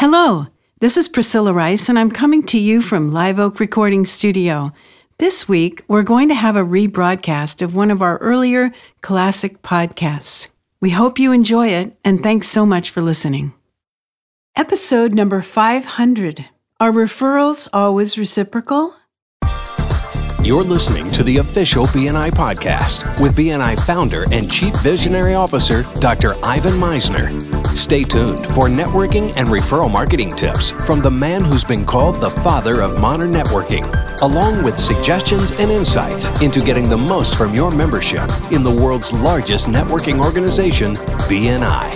Hello, this is Priscilla Rice, and I'm coming to you from Live Oak Recording Studio. This week, we're going to have a rebroadcast of one of our earlier classic podcasts. We hope you enjoy it, and thanks so much for listening. Episode number 500 Are referrals always reciprocal? You're listening to the official BNI podcast with BNI founder and chief visionary officer, Dr. Ivan Misner. Stay tuned for networking and referral marketing tips from the man who's been called the father of modern networking, along with suggestions and insights into getting the most from your membership in the world's largest networking organization, BNI.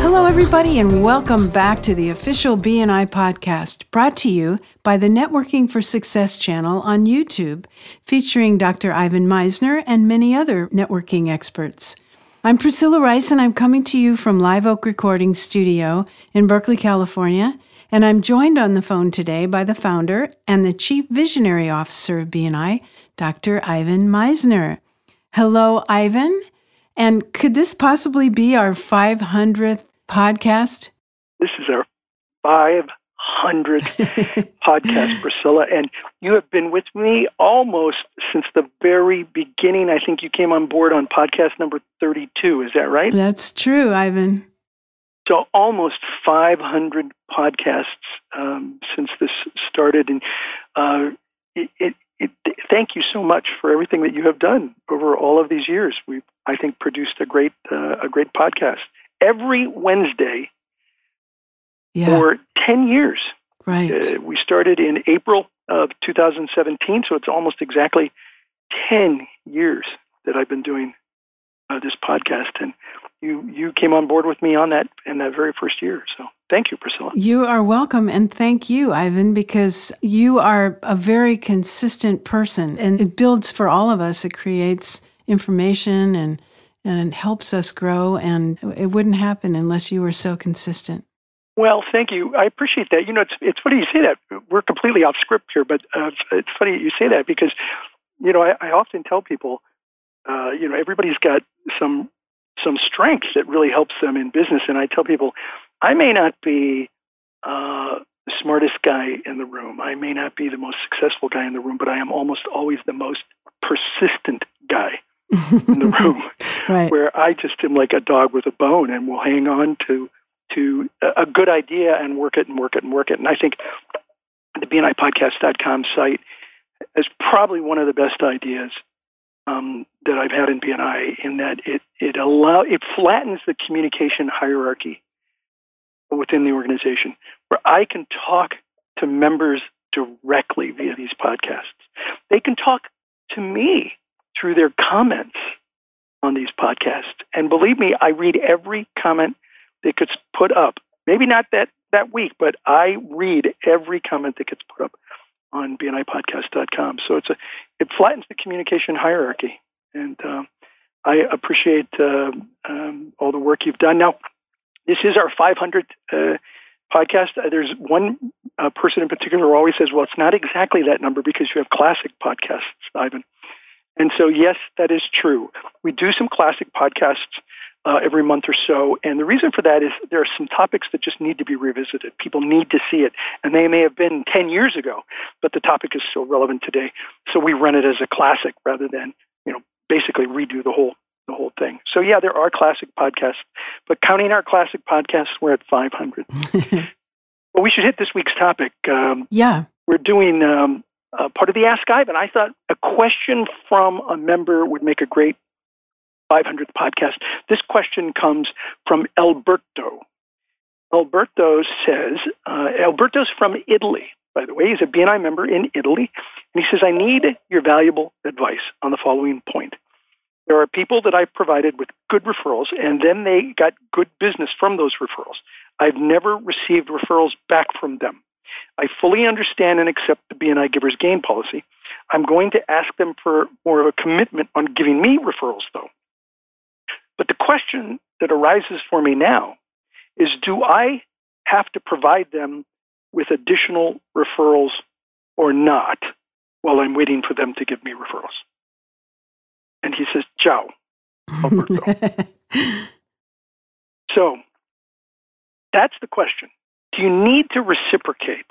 Hello, everybody, and welcome back to the official BNI podcast brought to you by the Networking for Success channel on YouTube, featuring Dr. Ivan Misner and many other networking experts. I'm Priscilla Rice, and I'm coming to you from Live Oak Recording Studio in Berkeley, California. And I'm joined on the phone today by the founder and the Chief Visionary Officer of BNI, Dr. Ivan Misner. Hello, Ivan. And could this possibly be our 500th podcast? This is our 500th podcast, Priscilla. And you have been with me almost since the very beginning. I think you came on board on podcast number 32. Is that right? That's true, Ivan. So almost 500 podcasts um, since this started. And uh, it, it, it, thank you so much for everything that you have done over all of these years. We've, I think, produced a great, uh, a great podcast every Wednesday yeah. for 10 years. Right. Uh, we started in April of 2017, so it's almost exactly 10 years that I've been doing uh, this podcast. And you, you came on board with me on that in that very first year. So thank you, Priscilla. You are welcome. And thank you, Ivan, because you are a very consistent person and it builds for all of us. It creates information and and helps us grow. And it wouldn't happen unless you were so consistent. Well, thank you. I appreciate that. You know, it's it's funny you say that. We're completely off script here, but uh, it's funny you say that because, you know, I, I often tell people, uh, you know, everybody's got some some strengths that really helps them in business, and I tell people, I may not be uh, the smartest guy in the room. I may not be the most successful guy in the room, but I am almost always the most persistent guy in the room, right. where I just am like a dog with a bone and will hang on to to a good idea and work it and work it and work it. And I think the BNIpodcast.com site is probably one of the best ideas um, that I've had in BNI in that it it allow it flattens the communication hierarchy within the organization, where I can talk to members directly via these podcasts. They can talk to me through their comments on these podcasts. And believe me, I read every comment that gets put up. Maybe not that, that week, but I read every comment that gets put up on bnipodcast.com. So it's a, it flattens the communication hierarchy. And uh, I appreciate uh, um, all the work you've done. Now, this is our 500th uh, podcast. Uh, there's one uh, person in particular who always says, well, it's not exactly that number because you have classic podcasts, Ivan. And so, yes, that is true. We do some classic podcasts uh, every month or so. And the reason for that is there are some topics that just need to be revisited. People need to see it. And they may have been 10 years ago, but the topic is still relevant today. So we run it as a classic rather than, you know, basically redo the whole the whole thing. So yeah, there are classic podcasts, but counting our classic podcasts, we're at 500. well, we should hit this week's topic. Um, yeah, we're doing um, uh, part of the Ask Ivan. I thought a question from a member would make a great 500th podcast. This question comes from Alberto. Alberto says, uh, Alberto's from Italy, by the way. He's a BNI member in Italy. And he says, I need your valuable advice on the following point. There are people that I've provided with good referrals, and then they got good business from those referrals. I've never received referrals back from them. I fully understand and accept the BNI Givers Gain policy. I'm going to ask them for more of a commitment on giving me referrals, though. But the question that arises for me now is do I have to provide them with additional referrals or not while I'm waiting for them to give me referrals? And he says, Ciao, Alberto. so that's the question. Do you need to reciprocate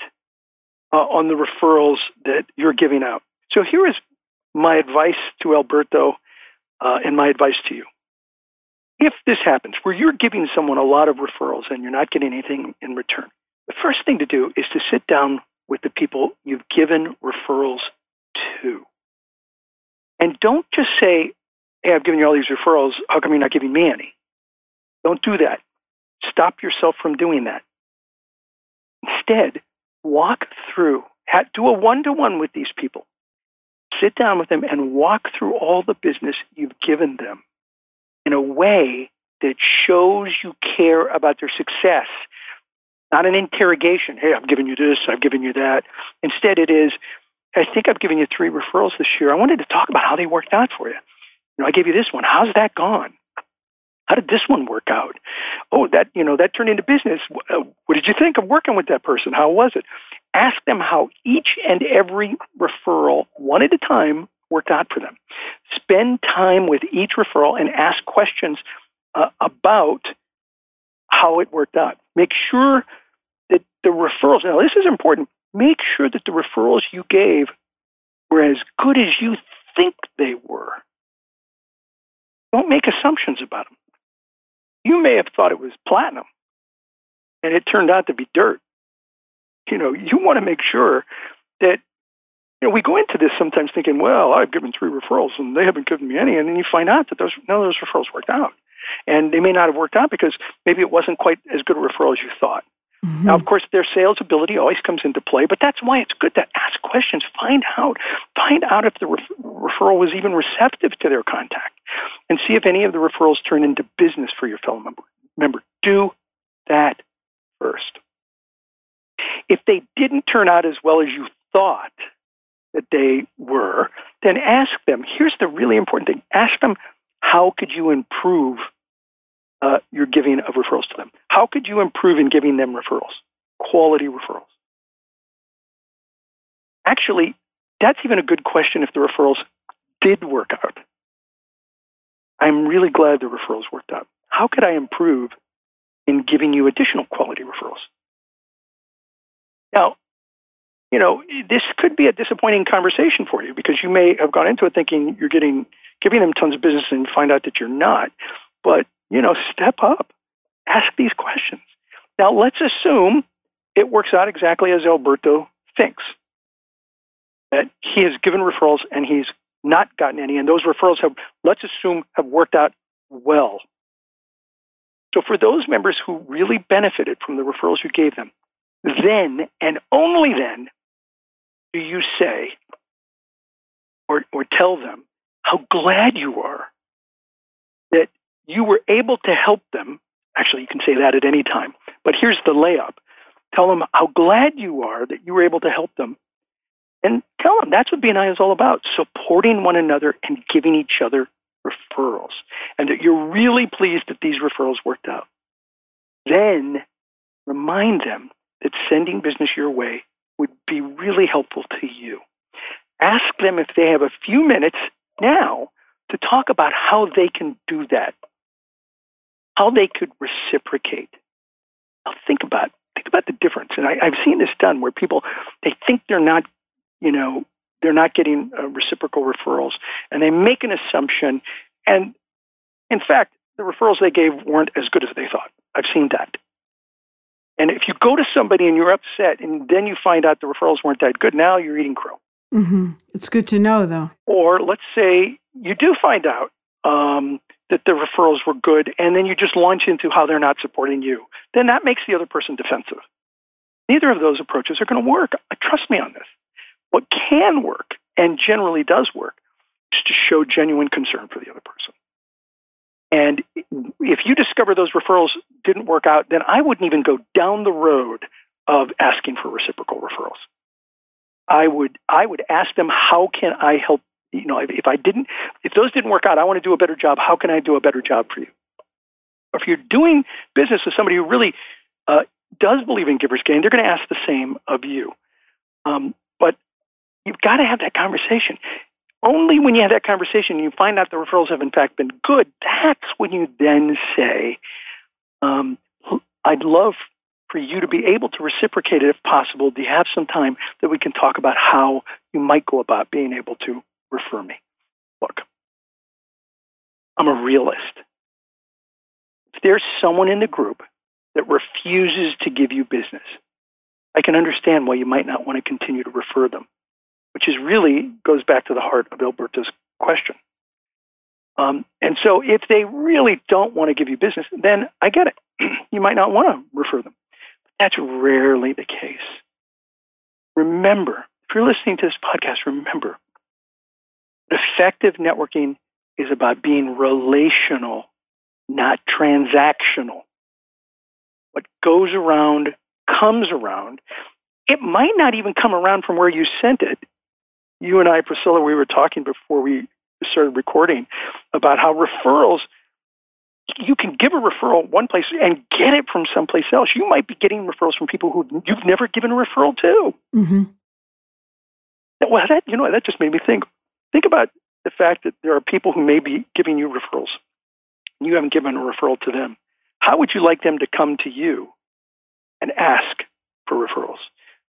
uh, on the referrals that you're giving out. So here is my advice to Alberto uh, and my advice to you. If this happens, where you're giving someone a lot of referrals and you're not getting anything in return, the first thing to do is to sit down with the people you've given referrals to. And don't just say, hey, I've given you all these referrals. How come you're not giving me any? Don't do that. Stop yourself from doing that. Instead, walk through, do a one to one with these people. Sit down with them and walk through all the business you've given them in a way that shows you care about their success. Not an interrogation. Hey, I've given you this, I've given you that. Instead, it is, I think I've given you three referrals this year. I wanted to talk about how they worked out for you. You know, I gave you this one. How's that gone? How did this one work out? Oh, that you know that turned into business. Uh, what did you think of working with that person? How was it? Ask them how each and every referral, one at a time, worked out for them. Spend time with each referral and ask questions uh, about how it worked out. Make sure that the referrals. Now, this is important. Make sure that the referrals you gave were as good as you think they were. Don't make assumptions about them you may have thought it was platinum and it turned out to be dirt. You know, you want to make sure that, you know, we go into this sometimes thinking, well, I've given three referrals and they haven't given me any. And then you find out that those, none of those referrals worked out. And they may not have worked out because maybe it wasn't quite as good a referral as you thought. Mm-hmm. Now, of course, their sales ability always comes into play, but that's why it's good to ask questions. Find out, find out if the referral was even receptive to their contact, and see if any of the referrals turn into business for your fellow member. Member, do that first. If they didn't turn out as well as you thought that they were, then ask them. Here's the really important thing: ask them, how could you improve uh, your giving of referrals to them. How could you improve in giving them referrals? Quality referrals. Actually, that's even a good question if the referrals did work out. I'm really glad the referrals worked out. How could I improve in giving you additional quality referrals? Now, you know, this could be a disappointing conversation for you because you may have gone into it thinking you're getting giving them tons of business and find out that you're not. But you know, step up, ask these questions. Now, let's assume it works out exactly as Alberto thinks that he has given referrals and he's not gotten any, and those referrals have, let's assume, have worked out well. So, for those members who really benefited from the referrals you gave them, then and only then do you say or, or tell them how glad you are that you were able to help them. Actually, you can say that at any time. But here's the layup tell them how glad you are that you were able to help them. And tell them that's what BNI is all about supporting one another and giving each other referrals. And that you're really pleased that these referrals worked out. Then remind them that sending business your way would be really helpful to you. Ask them if they have a few minutes now to talk about how they can do that how they could reciprocate. Now think about think about the difference, and I, have seen this done where people they think they're not, you know, they're not getting uh, reciprocal referrals, and they make an assumption, and in fact, the referrals they gave weren't as good as they thought. I've seen that. And if you go to somebody and you're upset, and then you find out the referrals weren't that good, now you're eating crow. Mm-hmm. It's good to know, though. Or let's say you do find out um, that the referrals were good, and then you just launch into how they're not supporting you, then that makes the other person defensive. Neither of those approaches are going to work. Trust me on this. What can work, and generally does work, is to show genuine concern for the other person. And if you discover those referrals didn't work out, then I wouldn't even go down the road of asking for reciprocal referrals. I would I would ask them how can I help you know, if, if I didn't, if those didn't work out, I want to do a better job. How can I do a better job for you? If you're doing business with somebody who really uh, does believe in giver's gain, they're going to ask the same of you. Um, but you've got to have that conversation. Only when you have that conversation and you find out the referrals have in fact been good, that's when you then say, um, I'd love for you to be able to reciprocate it if possible, do you have some time that we can talk about how you might go about being able to refer me? Look, I'm a realist. If there's someone in the group that refuses to give you business, I can understand why you might not want to continue to refer them, which is really goes back to the heart of Alberto's question. Um, and so if they really don't want to give you business, then I get it. you might not want to refer them. That's rarely the case. Remember, if you're listening to this podcast, remember, effective networking is about being relational, not transactional. What goes around comes around. It might not even come around from where you sent it. You and I, Priscilla, we were talking before we started recording about how referrals you can give a referral one place and get it from someplace else. You might be getting referrals from people who you've never given a referral to. Mm-hmm. Well, that you know that just made me think. Think about the fact that there are people who may be giving you referrals. And you haven't given a referral to them. How would you like them to come to you and ask for referrals?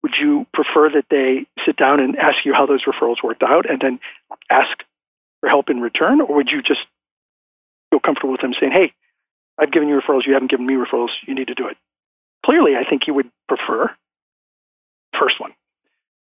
Would you prefer that they sit down and ask you how those referrals worked out and then ask for help in return? Or would you just feel comfortable with them saying, hey, I've given you referrals, you haven't given me referrals, you need to do it? Clearly, I think you would prefer first one,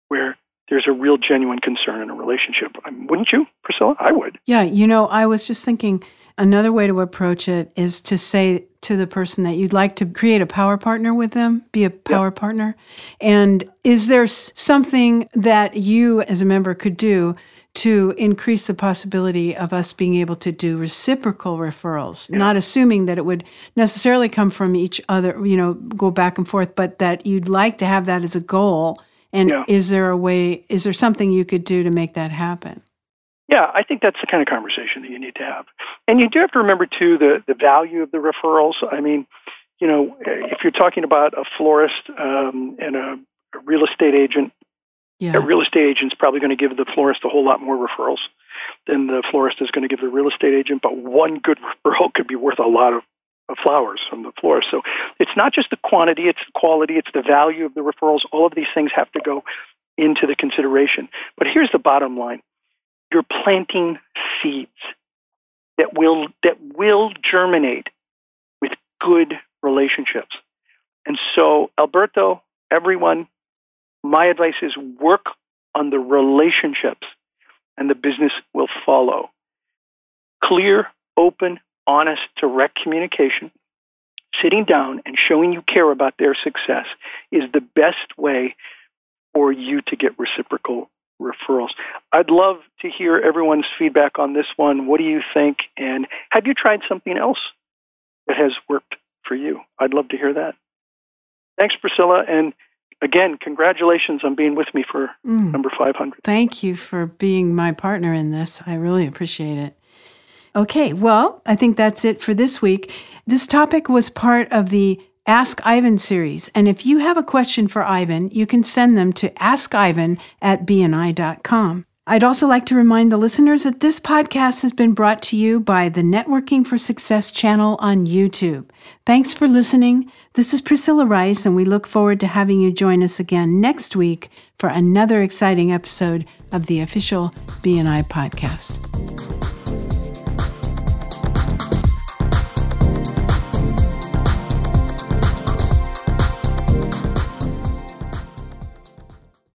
where there's a real genuine concern in a relationship. Um, wouldn't you, Priscilla? I would. Yeah, you know, I was just thinking another way to approach it is to say to the person that you'd like to create a power partner with them, be a power yep. partner. And is there something that you as a member could do to increase the possibility of us being able to do reciprocal referrals, yeah. not assuming that it would necessarily come from each other, you know, go back and forth, but that you'd like to have that as a goal and yeah. is there a way, is there something you could do to make that happen? Yeah, I think that's the kind of conversation that you need to have. And you do have to remember, too, the, the value of the referrals. I mean, you know, if you're talking about a florist um, and a, a real estate agent, yeah. a real estate agent's probably going to give the florist a whole lot more referrals than the florist is going to give the real estate agent. But one good referral could be worth a lot of of flowers from the florist. So it's not just the quantity, it's the quality, it's the value of the referrals. All of these things have to go into the consideration. But here's the bottom line. You're planting seeds that will that will germinate with good relationships. And so Alberto, everyone, my advice is work on the relationships and the business will follow. Clear, open, honest, direct communication, sitting down and showing you care about their success is the best way for you to get reciprocal referrals. I'd love to hear everyone's feedback on this one. What do you think? And have you tried something else that has worked for you? I'd love to hear that. Thanks, Priscilla. And again, congratulations on being with me for mm. number 500. Thank you for being my partner in this. I really appreciate it. Okay, well, I think that's it for this week. This topic was part of the Ask Ivan series. And if you have a question for Ivan, you can send them to askivan at bni.com. I'd also like to remind the listeners that this podcast has been brought to you by the Networking for Success channel on YouTube. Thanks for listening. This is Priscilla Rice, and we look forward to having you join us again next week for another exciting episode of the official BNI podcast.